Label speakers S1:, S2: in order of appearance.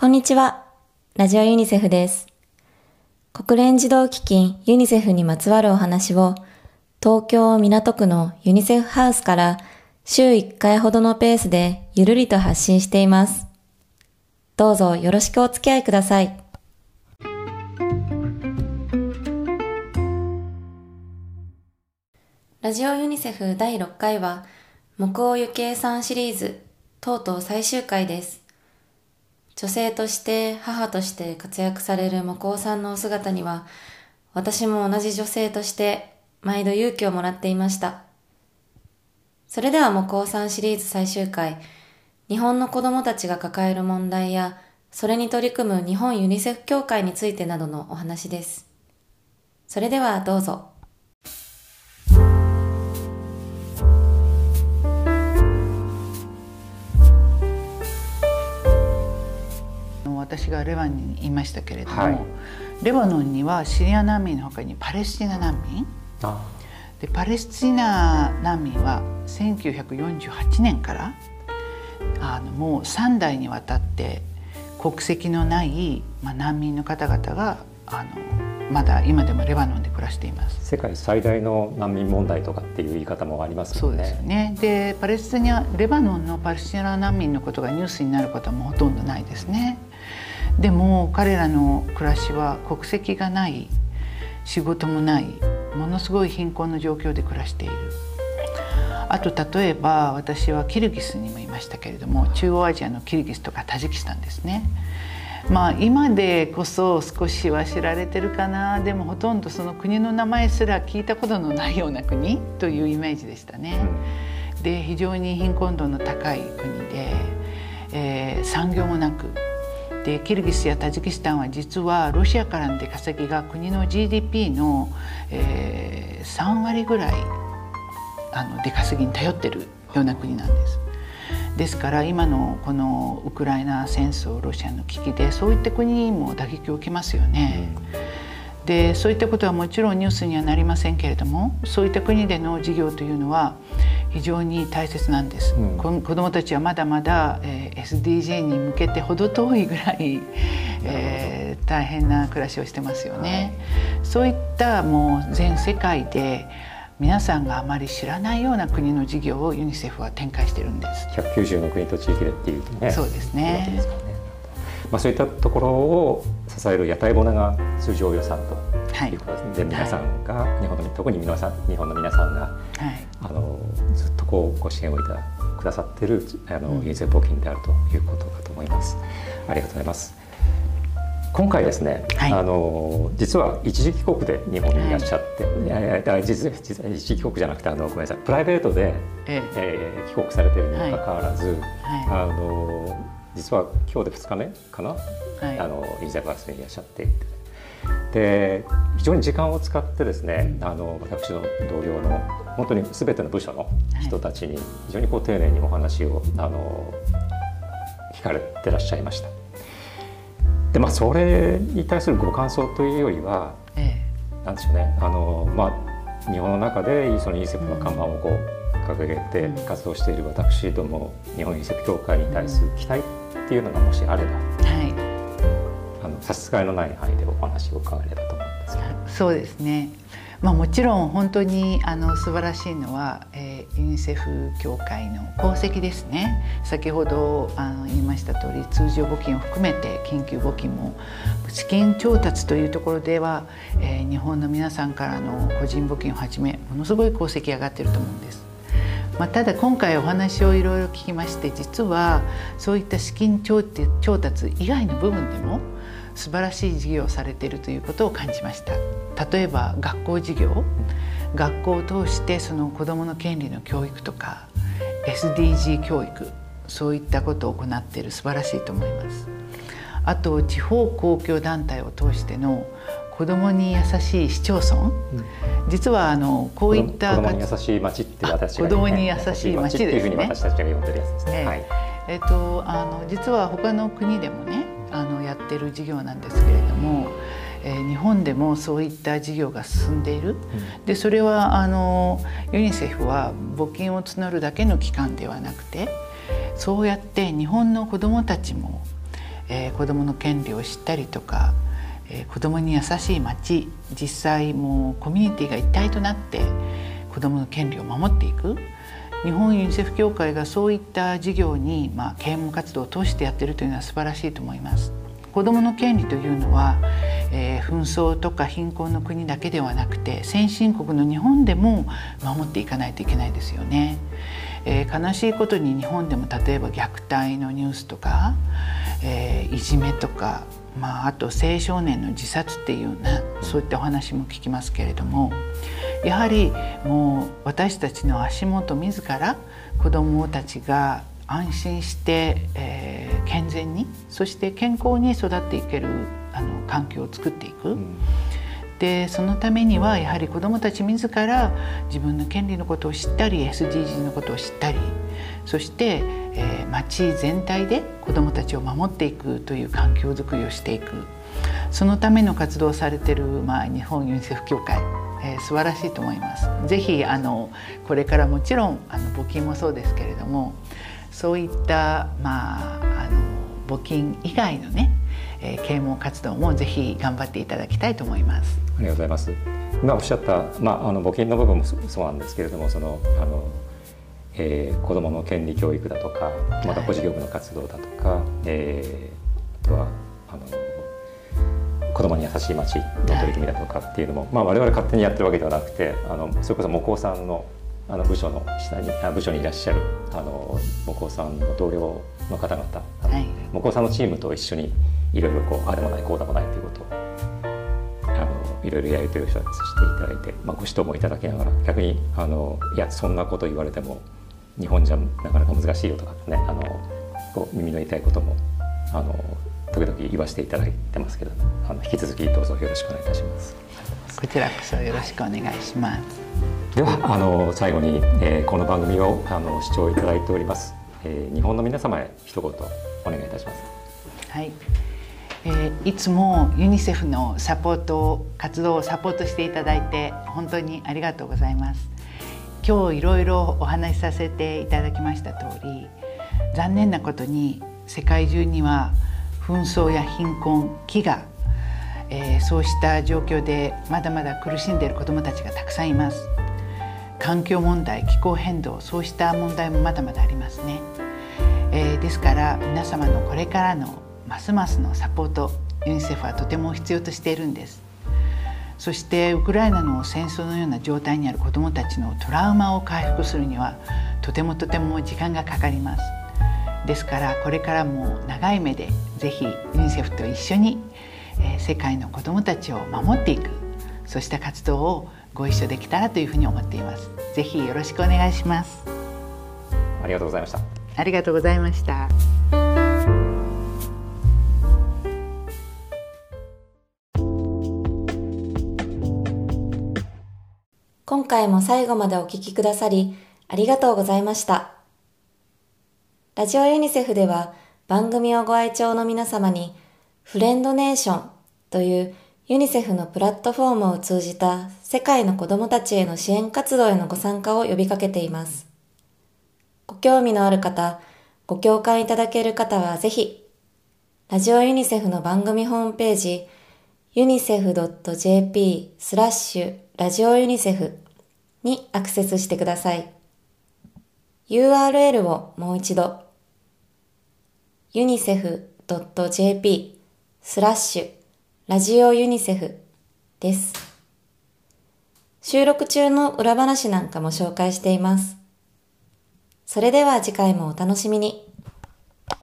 S1: こんにちは。ラジオユニセフです。国連児童基金ユニセフにまつわるお話を東京港区のユニセフハウスから週1回ほどのペースでゆるりと発信しています。どうぞよろしくお付き合いください。ラジオユニセフ第6回は木尾ゆきえさんシリーズとうとう最終回です。女性として母として活躍される木尾さんのお姿には私も同じ女性として毎度勇気をもらっていました。それでは木尾さんシリーズ最終回、日本の子供たちが抱える問題やそれに取り組む日本ユニセフ協会についてなどのお話です。それではどうぞ。
S2: 私がレバノンにいましたけれども、
S3: はい
S2: レバノンにはシリア難民の他にパレスチナ難民
S3: あ
S2: でパレスチナ難民は1948年からあのもう3代にわたって国籍のない、まあ、難民の方々があのまだ今でもレバノンで暮らしています。
S3: 世界最大の難民問題とかっていう言い方もあります
S2: そうですよ
S3: ね。
S2: ね。でパレスチナレバノンのパレスチナ難民のことがニュースになることはもうほとんどないですね。でも彼らの暮らしは国籍がない仕事もないものすごい貧困の状況で暮らしている。あと例えば私はキルギスにもいましたけれども中央アジアのキルギスとかタジキスタンですね。まあ今でこそ少しは知られてるかなでもほとんどその国の名前すら聞いたことのないような国というイメージでしたね。で非常に貧困度の高い国で、えー産業もなくでキルギスやタジキスタンは実はロシアからの出稼ぎが国の GDP の、えー3割ぐらいあの出稼ぎに頼ってるような国なんです。ですから今のこのウクライナ戦争ロシアの危機でそういった国にも打撃を受けますよね。でそういったことはもちろんニュースにはなりませんけれどもそういった国での事業というのは非常に大切なんです、
S3: うん。
S2: こ子どもたちはまだまだ、えー SDG に向けて程遠いぐらい、えー大変な暮らしをしてますよね、そういったもう全世界で皆さんがあまり知らないような国の事業をユニセフは展開してるんです、
S3: 190の国と地域でっていうね。
S2: そうですね
S3: まあそういったところを支える屋台骨が通常予算ということです、で皆さんが日本の特に皆さん日本の皆さんが
S2: はい。
S3: あのずっとこうご支援をいただくださってるあの、
S2: うん。
S3: ユニセフ募金であるということかと思います。ありがとうございます。今回ですね、
S2: はい。
S3: あの実は一時帰国で日本にいらっしゃって、い。やいやだから実実は一時帰国じゃなくてあのごめんなさい。プライベートで、
S2: え
S3: え。ー帰国されてるにもかかわらず、
S2: はい。
S3: あの実は今日で2日目かな、
S2: はい。
S3: あのユニセフハウスにいらっしゃっていて。で非常に時間を使ってですねあの私の同僚の本当に全ての部署の人たちに非常にこう丁寧にお話をあの聞かれてらっしゃいました。でまあそれに対するご感想というよりは
S2: え
S3: なんでしょうね。あの、まあ、日本の中でそのユニセフの看板をこう掲げて
S2: うん。
S3: 活動している私ども日本ユニセフ協会に対する期待っていうのがもしあれば
S2: えはい
S3: あの差し支えのない範囲でお話を伺えればと思うんですけど。
S2: そうですね。まあもちろん本当にあの素晴らしいのは、えーユニセフ協会の功績ですね。先ほどあの言いました通り通常募金を含めて緊急募金も資金調達というところでは、えー日本の皆さんからの個人募金をはじめものすごい功績上がってると思うんです。まあ、ただ今回お話をいろいろ聞きまして実はそういった資金調達以外の部分でも素晴らしい事業をされているということを感じました。例えば学校事業。学校を通してその子どもの権利の教育とか SDG 教育そういったことを行っている素晴らしいと思います。あと地方公共団体を通しての子どもに優しい市町村？実はあのこういった
S3: 子供に優しい町って私が、
S2: あ子供に優しい町
S3: っていうふうに
S2: ですね
S3: 私たちが呼んでるやつですね。
S2: ええ。
S3: はい。
S2: えっと、あの実は他の国でもねあのやってる事業なんですけれども、えー日本でもそういった事業が進んでいる、でそれはあのユニセフは募金を募るだけの機関ではなくてそうやって日本の子どもたちも、えー、子どもの権利を知ったりとか、え、子どもに優しい町実際もうコミュニティが一体となって子どもの権利を守っていく日本ユニセフ協会がそういった事業に、まあ、啓蒙活動を通してやってるというのは素晴らしいと思います。子どもの権利というのは、えー、紛争とか貧困の国だけではなくて先進国の日本でも守っていかないといけないですよね。えー、悲しいことに日本でも例えば虐待のニュースとか、えー、いじめとか、まあ、あと青少年の自殺っていうようなそういったお話も聞きますけれどもやはりもう私たちの足元自ら子どもたちが安心して、えー、健全にそして健康に育っていけるあの環境を作っていく。うんでそのためにはやはり子どもたち自ら自分の権利のことを知ったり SDGs のことを知ったりそして、えー、町全体で子どもたちを守っていくという環境づくりをしていくそのための活動をされてる、まあ、日本ユニセフ協会えー、素晴らしいと思います。ぜひあのこれからもちろんあの募金もそうですけれどもそういったまああの募金以外のね、えー、啓蒙活動もぜひ頑張っていただきたいと思います。
S3: ありがとうございます。今おっしゃった、まあ、あの募金の部分もそうなんですけれどもそのあの、えー、子どもの権利教育だとかまた個事業部の活動だとか、はい、えー、あとはあの子どもに優しい街の取り組みだとかっていうのも、まあ、我々勝手にやってるわけではなくてあのそれこそ木工さんのあの部署の下に部署にいらっしゃるあの木工さんの同僚の方々、はい、木工さんのチームと一緒にいろいろこうあれもないこうでもないということをあのいろいろやり取りをさせていただいて、まあ、ご指導もいただきながら逆にあのいやそんなこと言われても日本じゃなかなか難しいよとかねあのこう耳の痛いこともあの時々言わせていただいてますけどあの引き続きどうぞよろしくお願いいたします。
S2: こちらこそよろしくお願いします。
S3: ではあの最後に、えー、この番組をあの視聴いただいております、えー、日本の皆様へ一言お願いいたします。
S2: はい。えー、いつもユニセフのサポート活動をサポートしていただいて本当にありがとうございます。今日いろいろお話しさせていただきました通り残念なことに世界中には紛争や貧困飢餓、えー、そうした状況でまだまだ苦しんでいる子どもたちがたくさんいます環境問題気候変動そうした問題もまだまだありますね、えー、ですから皆様のこれからのますますのサポートユニセフはとても必要としているんです。そしてウクライナの戦争のような状態にある子どもたちのトラウマを回復するにはとてもとても時間がかかります。ですからこれからも長い目でぜひユニセフと一緒に、え世界の子どもたちを守っていくそうした活動をご一緒できたらというふうに思っています。ぜひよろしくお願いします。
S3: ありがとうございました。
S2: ありがとうございました
S1: 今回も最後までお聞きくださりありがとうございました。ラジオユニセフでは番組をご愛聴の皆様にフレンドネーションというユニセフのプラットフォームを通じた世界の子供たちへの支援活動へのご参加を呼びかけています。ご興味のある方、ご共感いただける方はぜひ、ラジオユニセフの番組ホームページ、unicef.jp スラッシュラジオユニセフにアクセスしてください。URL をもう一度 unicef.jp スラッシュラジオユニセフです。収録中の裏話なんかも紹介しています。それでは次回もお楽しみに。